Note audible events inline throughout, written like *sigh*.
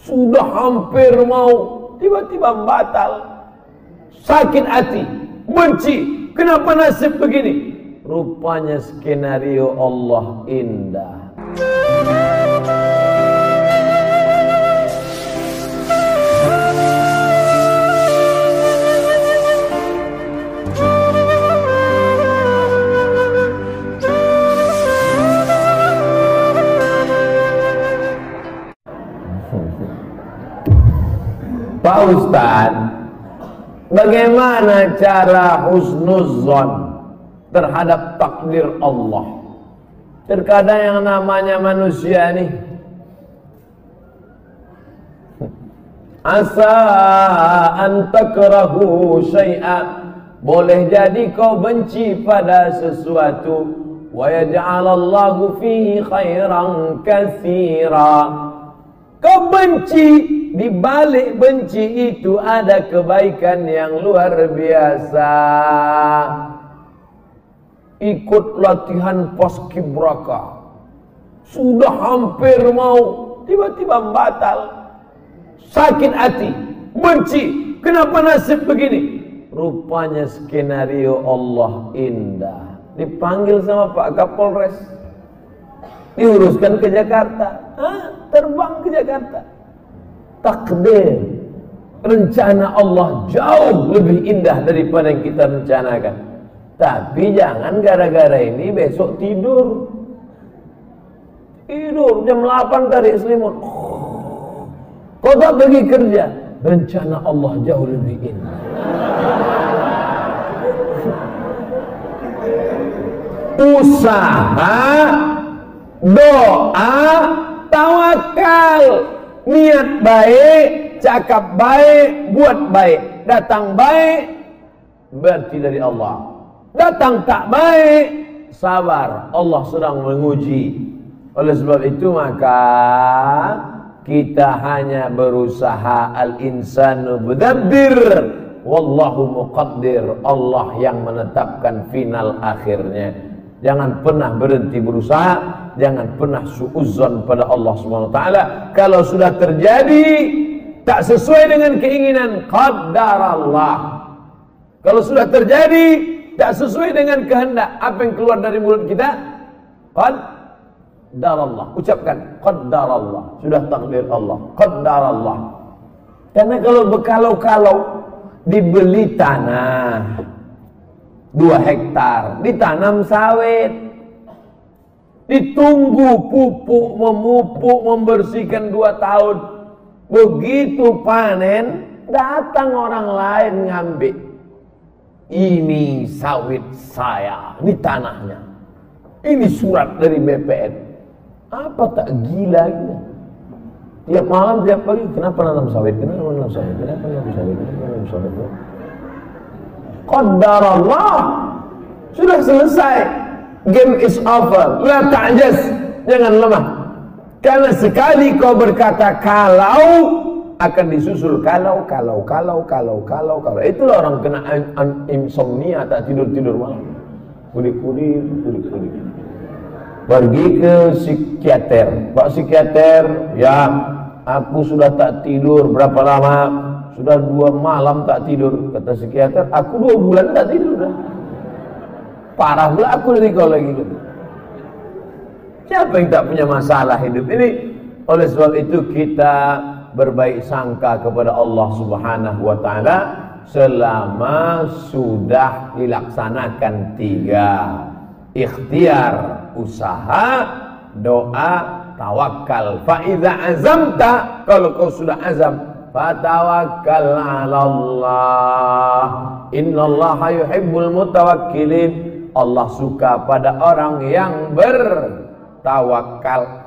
Sudah hampir mau tiba-tiba batal. Sakit hati, benci. Kenapa nasib begini? Rupanya skenario Allah indah. Pak Ustaz, bagaimana cara husnuzon terhadap takdir Allah? Terkadang yang namanya manusia nih Asa an takrahu syai'a Boleh jadi kau benci pada sesuatu Wa yaj'alallahu fihi khairan katsira Kau benci di balik benci itu ada kebaikan yang luar biasa. Ikut latihan paskibraka. Sudah hampir mau tiba-tiba batal. Sakit hati, benci. Kenapa nasib begini? Rupanya skenario Allah indah. Dipanggil sama Pak Kapolres. Diuruskan ke Jakarta. Hah? Terbang ke Jakarta takdir rencana Allah jauh lebih indah daripada yang kita rencanakan. Tapi jangan gara-gara ini besok tidur. Tidur jam 8 tarik selimut. Kau tak pergi kerja. Rencana Allah jauh lebih indah. Usaha doa tawakal niat baik, cakap baik, buat baik, datang baik berarti dari Allah. Datang tak baik, sabar. Allah sedang menguji. Oleh sebab itu maka kita hanya berusaha al-insanu mudabbir wallahu muqaddir. Allah yang menetapkan final akhirnya. Jangan pernah berhenti berusaha, jangan pernah suuzon pada Allah Subhanahu wa taala. Kalau sudah terjadi tak sesuai dengan keinginan qadar Allah. Kalau sudah terjadi tak sesuai dengan kehendak apa yang keluar dari mulut kita qadar Allah. Ucapkan qadar Allah. Sudah takdir Allah. Qadar Allah. Karena kalau berkalau-kalau dibeli tanah dua hektar. Ditanam sawit. Ditunggu pupuk memupuk membersihkan dua tahun. Begitu panen datang orang lain ngambil. Ini sawit saya ini tanahnya. Ini surat dari BPN apa tak gila gitu tiap malam tiap pagi kenapa nanam sawit? Kenapa nanam sawit? Kenapa nanam sawit? Kenapa nanam sawit? Qaddar Allah sudah selesai. Game is over. La ta'jaz. Jangan lemah. Karena sekali kau berkata kalau akan disusul kalau kalau kalau kalau kalau kalau. Itulah orang kena insomnia tak tidur tidur malam. Kulit-kulit kulit-kulit. Pergi ke psikiater. Pak psikiater ya aku sudah tak tidur berapa lama sudah dua malam tak tidur. Kata psikiater aku dua bulan tak tidur dah. Parah pula aku dari kau lagi gitu. siapa yang tak punya masalah hidup ini? Oleh sebab itu kita berbaik sangka kepada Allah subhanahu wa ta'ala selama sudah dilaksanakan tiga. Ikhtiar usaha doa tawakal. Fa'idha azamta kalau kau sudah azam fatawakkal 'ala Allah innallaha yuhibbul mutawakkilin Allah suka pada orang yang bertawakal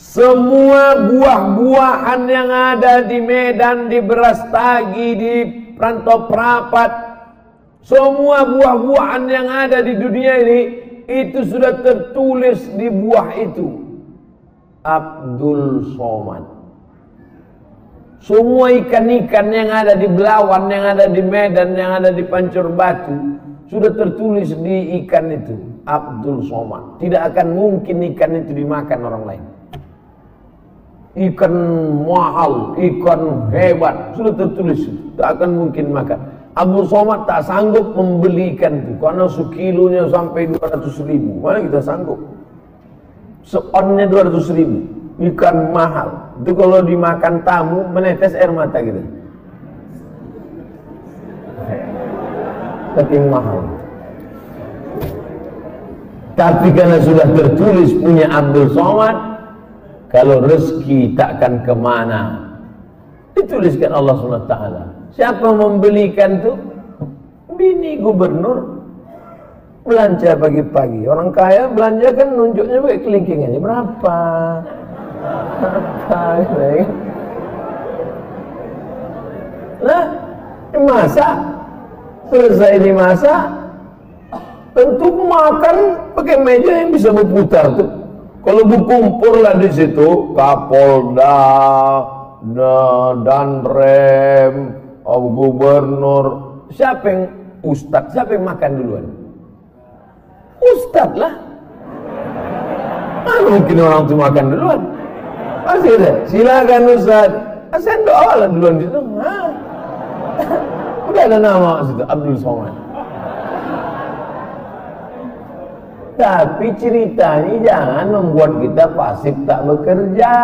semua buah-buahan yang ada di Medan, di Berastagi, di Rantau Prapat, semua buah-buahan yang ada di dunia ini itu sudah tertulis di buah itu. Abdul Somad. Semua ikan-ikan yang ada di Belawan, yang ada di Medan, yang ada di Pancur Batu sudah tertulis di ikan itu Abdul Somad. Tidak akan mungkin ikan itu dimakan orang lain. ikan mahal, ikan hebat, sudah tertulis, tak akan mungkin makan. Abu Somad tak sanggup membelikan itu karena sekilonya sampai 200 ribu. Mana kita sanggup? Seonnya 200 ribu. Ikan mahal. Itu kalau dimakan tamu menetes air mata kita. Saking mahal. Tapi karena sudah tertulis punya Abdul Somad, kalau rezeki takkan ke mana. Dituliskan Allah SWT. Siapa membelikan tuh? Bini gubernur belanja pagi-pagi. Orang kaya belanja kan nunjuknya pakai kelingkingannya berapa? Berapa? Nah, dimasak? Selesai dimasak tentu makan pakai meja yang bisa berputar tuh. Kalau berkumpul lah di situ Kapolda dan rem gubernur siapa yang ustad siapa yang makan duluan? Ustad lah. Mana mungkin orang itu makan duluan pasti ada. Silakan ustad saya doa lah duluan di udah ada nama situ Abdul Somad. Tapi ceritanya jangan membuat kita pasif tak bekerja.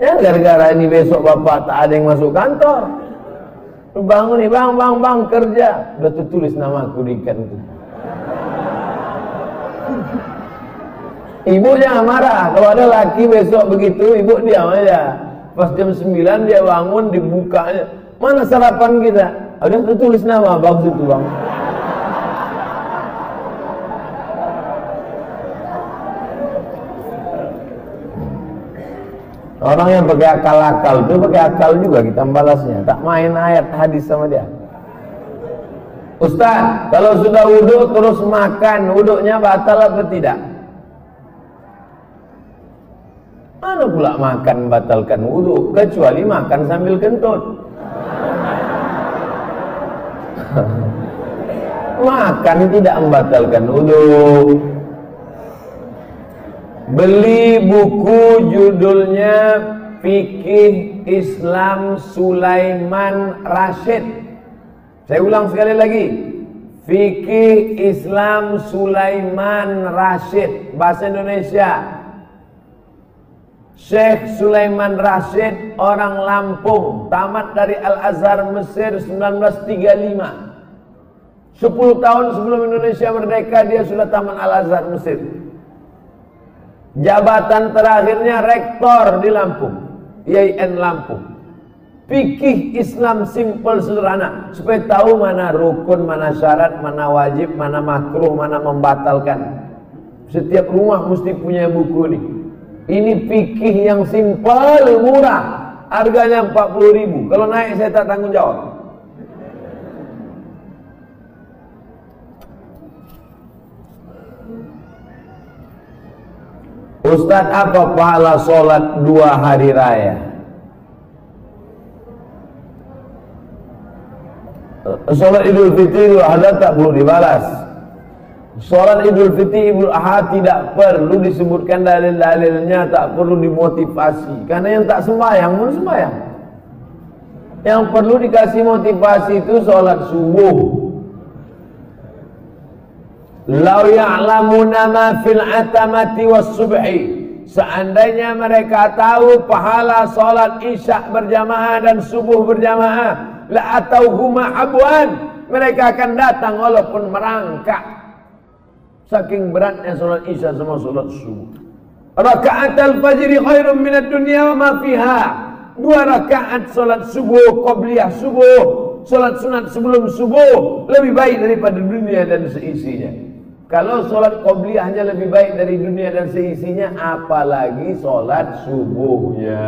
Ya gara-gara ini besok bapak tak ada yang masuk kantor. Bangun nih bang bang bang kerja. Udah tertulis nama aku di ikan ibu jangan marah kalau ada laki besok begitu ibu diam aja pas jam 9 dia bangun dibukanya mana sarapan kita ada tertulis nama bagus itu bang. Orang yang pakai akal-akal itu pakai akal juga kita balasnya. Tak main ayat hadis sama dia. Ustaz, kalau sudah wudhu terus makan, wudhunya batal atau tidak? Pula makan batalkan wudhu? Kecuali makan sambil kentut. *laughs* makan tidak membatalkan wudhu beli buku judulnya Fikih Islam Sulaiman Rashid saya ulang sekali lagi Fikih Islam Sulaiman Rashid bahasa Indonesia Syekh Sulaiman Rashid orang Lampung tamat dari Al-Azhar Mesir 1935 10 tahun sebelum Indonesia merdeka dia sudah tamat Al-Azhar Mesir jabatan terakhirnya rektor di Lampung IAIN Lampung Fikih Islam simple sederhana supaya tahu mana rukun, mana syarat, mana wajib, mana makruh, mana membatalkan. Setiap rumah mesti punya buku nih. Ini fikih yang simpel, murah. Harganya 40 ribu. Kalau naik saya tak tanggung jawab. Ustaz apa pahala sholat dua hari raya? Sholat idul fitri ada tak perlu dibalas. Sholat idul fitri idul ahad tidak perlu disebutkan dalil-dalilnya, tak perlu dimotivasi. Karena yang tak sembahyang pun sembahyang. Yang perlu dikasih motivasi itu sholat subuh. Lau ya'lamuna ma fil atamati was subhi Seandainya mereka tahu pahala solat isya berjamaah dan subuh berjamaah La atauhuma abuan Mereka akan datang walaupun merangkak Saking beratnya solat isya sama solat subuh. Rakaat al-fajri khairun minat dunia wa ma fiha. Dua rakaat solat subuh, qobliyah subuh Solat sunat sebelum subuh Lebih baik daripada dunia dan seisinya. Kalau sholat qobliyahnya lebih baik dari dunia dan seisinya, apalagi sholat subuhnya.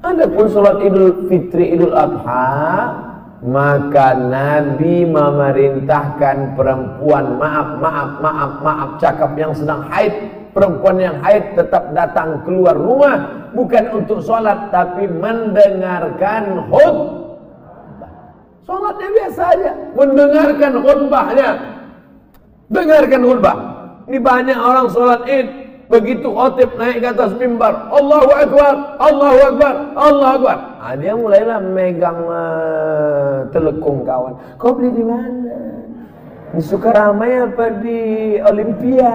Adapun sholat idul fitri idul adha, maka Nabi memerintahkan perempuan, maaf, maaf, maaf, maaf, cakap yang sedang haid, perempuan yang haid tetap datang keluar rumah, bukan untuk sholat, tapi mendengarkan khutbah. Sholatnya biasa aja. Mendengarkan khutbahnya. Dengarkan khutbah. Ini banyak orang sholat id. begitu khotib naik ke atas mimbar Allahu Akbar Allahu Akbar Allahu Akbar ah, dia mulailah megang uh, telekung kawan kau beli di mana di Sukaramai apa di Olimpia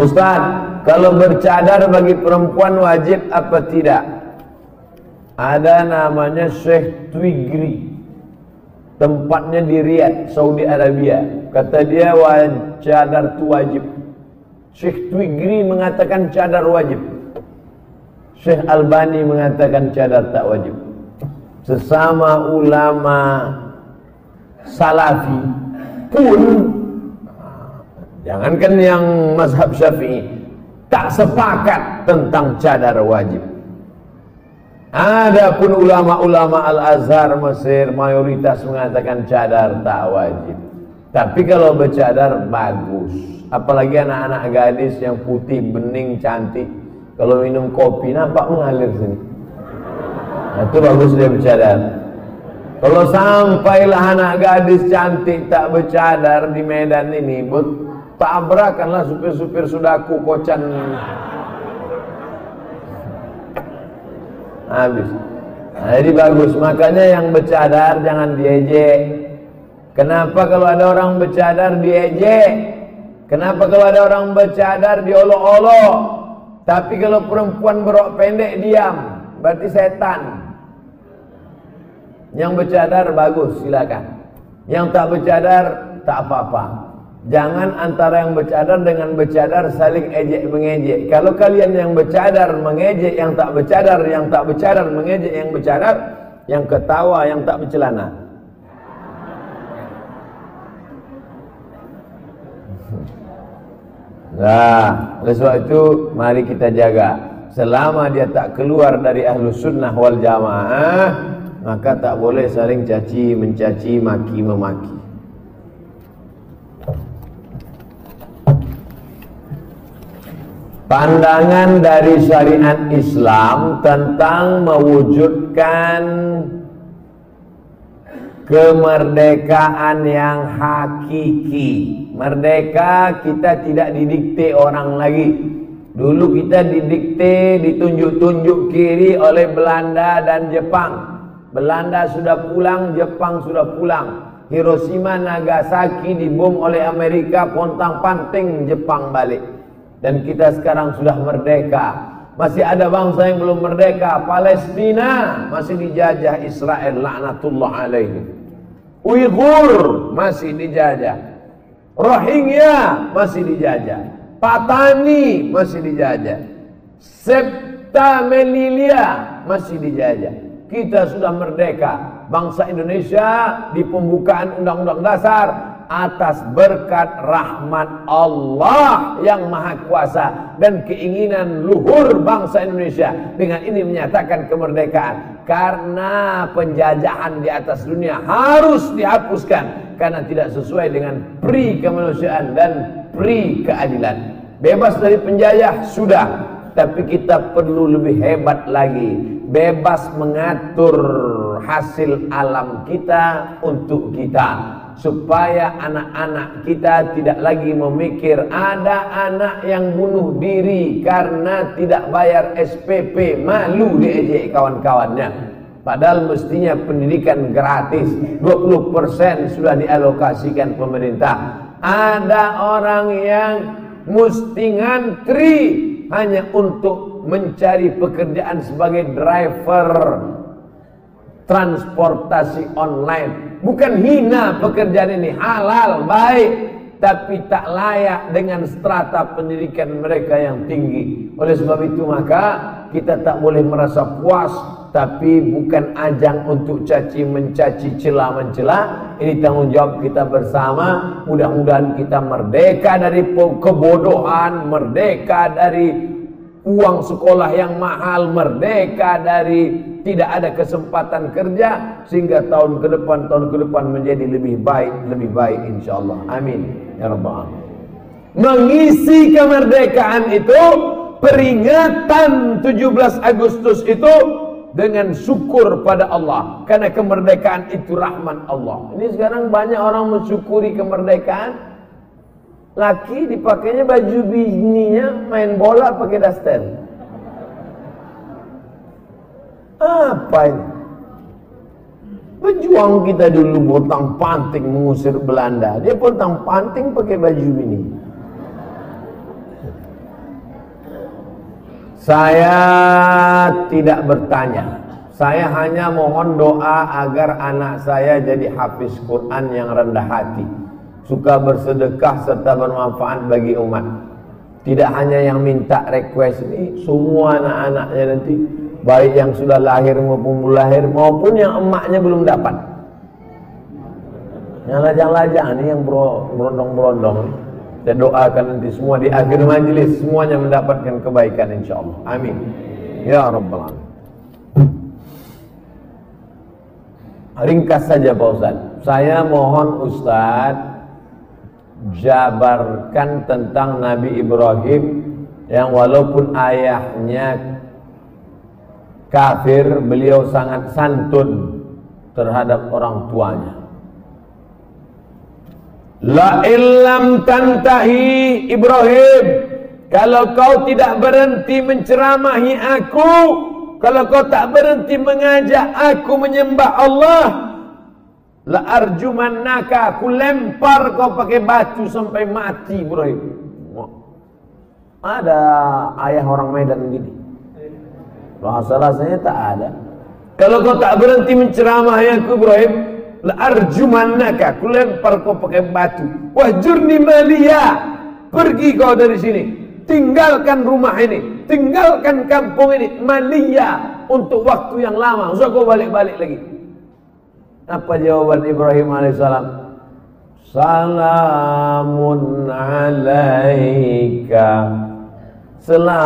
Ustaz, kalau bercadar bagi perempuan wajib apa tidak? Ada namanya Syekh Twigri. Tempatnya di Riyadh, Saudi Arabia. Kata dia cadar itu wajib. Syekh Twigri mengatakan cadar wajib. Syekh Albani mengatakan cadar tak wajib. Sesama ulama salafi pun Jangankan yang mazhab syafi'i Tak sepakat tentang cadar wajib. Adapun ulama-ulama Al-Azhar Mesir mayoritas mengatakan cadar tak wajib. Tapi kalau bercadar bagus. Apalagi anak-anak gadis yang putih, bening, cantik Kalau minum kopi nampak mengalir sini. Nah, Itu bagus dia bercadar. Kalau sampailah anak gadis cantik tak bercadar di Medan ini tabrakanlah supir-supir sudaku kocan. Habis. Nah, jadi bagus. Makanya yang bercadar jangan diejek. Kenapa kalau ada orang bercadar diejek? Kenapa kalau ada orang bercadar diolok-olok tapi kalau perempuan berok pendek diam berarti setan yang bercadar bagus silakan yang tak bercadar tak apa-apa Jangan antara yang bercadar dengan bercadar saling ejek mengejek. Kalau kalian yang bercadar mengejek yang tak bercadar, yang tak bercadar mengejek yang bercadar, yang ketawa yang tak bercelana. Nah, oleh sebab itu mari kita jaga. Selama dia tak keluar dari ahlu sunnah wal jamaah, maka tak boleh saling caci, mencaci, maki, memaki. Pandangan dari syariat Islam tentang mewujudkan kemerdekaan yang hakiki. Merdeka kita tidak didikte orang lagi. Dulu kita didikte, ditunjuk-tunjuk kiri oleh Belanda dan Jepang. Belanda sudah pulang, Jepang sudah pulang. Hiroshima, Nagasaki dibom oleh Amerika, pontang panting Jepang balik dan kita sekarang sudah merdeka. Masih ada bangsa yang belum merdeka. Palestina masih dijajah Israel laknatullah alaihi. Uighur masih dijajah. Rohingya masih dijajah. Patani masih dijajah. Septa Melilia masih dijajah. Kita sudah merdeka. Bangsa Indonesia di pembukaan Undang-Undang Dasar atas berkat rahmat Allah yang maha kuasa dan keinginan luhur bangsa Indonesia. Dengan ini menyatakan kemerdekaan. Karena penjajahan di atas dunia harus dihapuskan karena tidak sesuai dengan pri kemanusiaan dan pri keadilan. Bebas dari penjajah sudah. Tapi kita perlu lebih hebat lagi. Bebas mengatur hasil alam kita untuk kita supaya anak-anak kita tidak lagi memikir ada anak yang bunuh diri karena tidak bayar SPP malu diejek kawan-kawannya. Padahal mestinya pendidikan gratis. 20% sudah dialokasikan pemerintah. Ada orang yang mesti ngantri hanya untuk mencari pekerjaan sebagai driver transportasi online. Bukan hina pekerjaan ini, halal, baik. Tapi tak layak dengan strata pendidikan mereka yang tinggi. Oleh sebab itu maka kita tak boleh merasa puas. Tapi bukan ajang untuk caci mencaci celah mencela. Ini tanggung jawab kita bersama. Mudah-mudahan kita merdeka dari kebodohan. Merdeka dari uang sekolah yang mahal, merdeka dari tidak ada kesempatan kerja sehingga tahun ke depan tahun ke depan menjadi lebih baik, lebih baik insyaallah. Amin ya rabbal alamin. Mengisi kemerdekaan itu peringatan 17 Agustus itu dengan syukur pada Allah karena kemerdekaan itu rahmat Allah. Ini sekarang banyak orang mensyukuri kemerdekaan. Laki dipakainya baju bininya main bola pakai daster. Apa ini? Pejuang kita dulu botang panting mengusir Belanda. Dia botang panting pakai baju ini. Saya tidak bertanya. Saya hanya mohon doa agar anak saya jadi hafiz Quran yang rendah hati. Suka bersedekah serta bermanfaat bagi umat. Tidak hanya yang minta request ini, semua anak-anaknya nanti baik yang sudah lahir maupun belum lahir maupun yang emaknya belum dapat. Yang lajang-lajang ini yang berondong-berondong saya doakan nanti semua di akhir majlis semuanya mendapatkan kebaikan insyaallah. Amin. Ya rabbal alamin. Ringkas saja Pak Ustaz. Saya mohon Ustaz jabarkan tentang Nabi Ibrahim yang walaupun ayahnya kafir, beliau sangat santun terhadap orang tuanya. La illam tantahi Ibrahim. Kalau kau tidak berhenti menceramahi aku Kalau kau tak berhenti mengajak aku menyembah Allah La arjumannaka Aku lempar kau pakai batu sampai mati Ibrahim. Ada ayah orang Medan gini Rasa-rasanya tak ada. Kalau kau tak berhenti menceramahi aku Ibrahim la arjumannaka ku lempar kau pakai batu. Wahjurni malia. Pergi kau dari sini. Tinggalkan rumah ini. Tinggalkan kampung ini. Malia. Untuk waktu yang lama. Usah kau balik-balik lagi. Apa jawaban Ibrahim alaihissalam? Salamun alaika. Selamat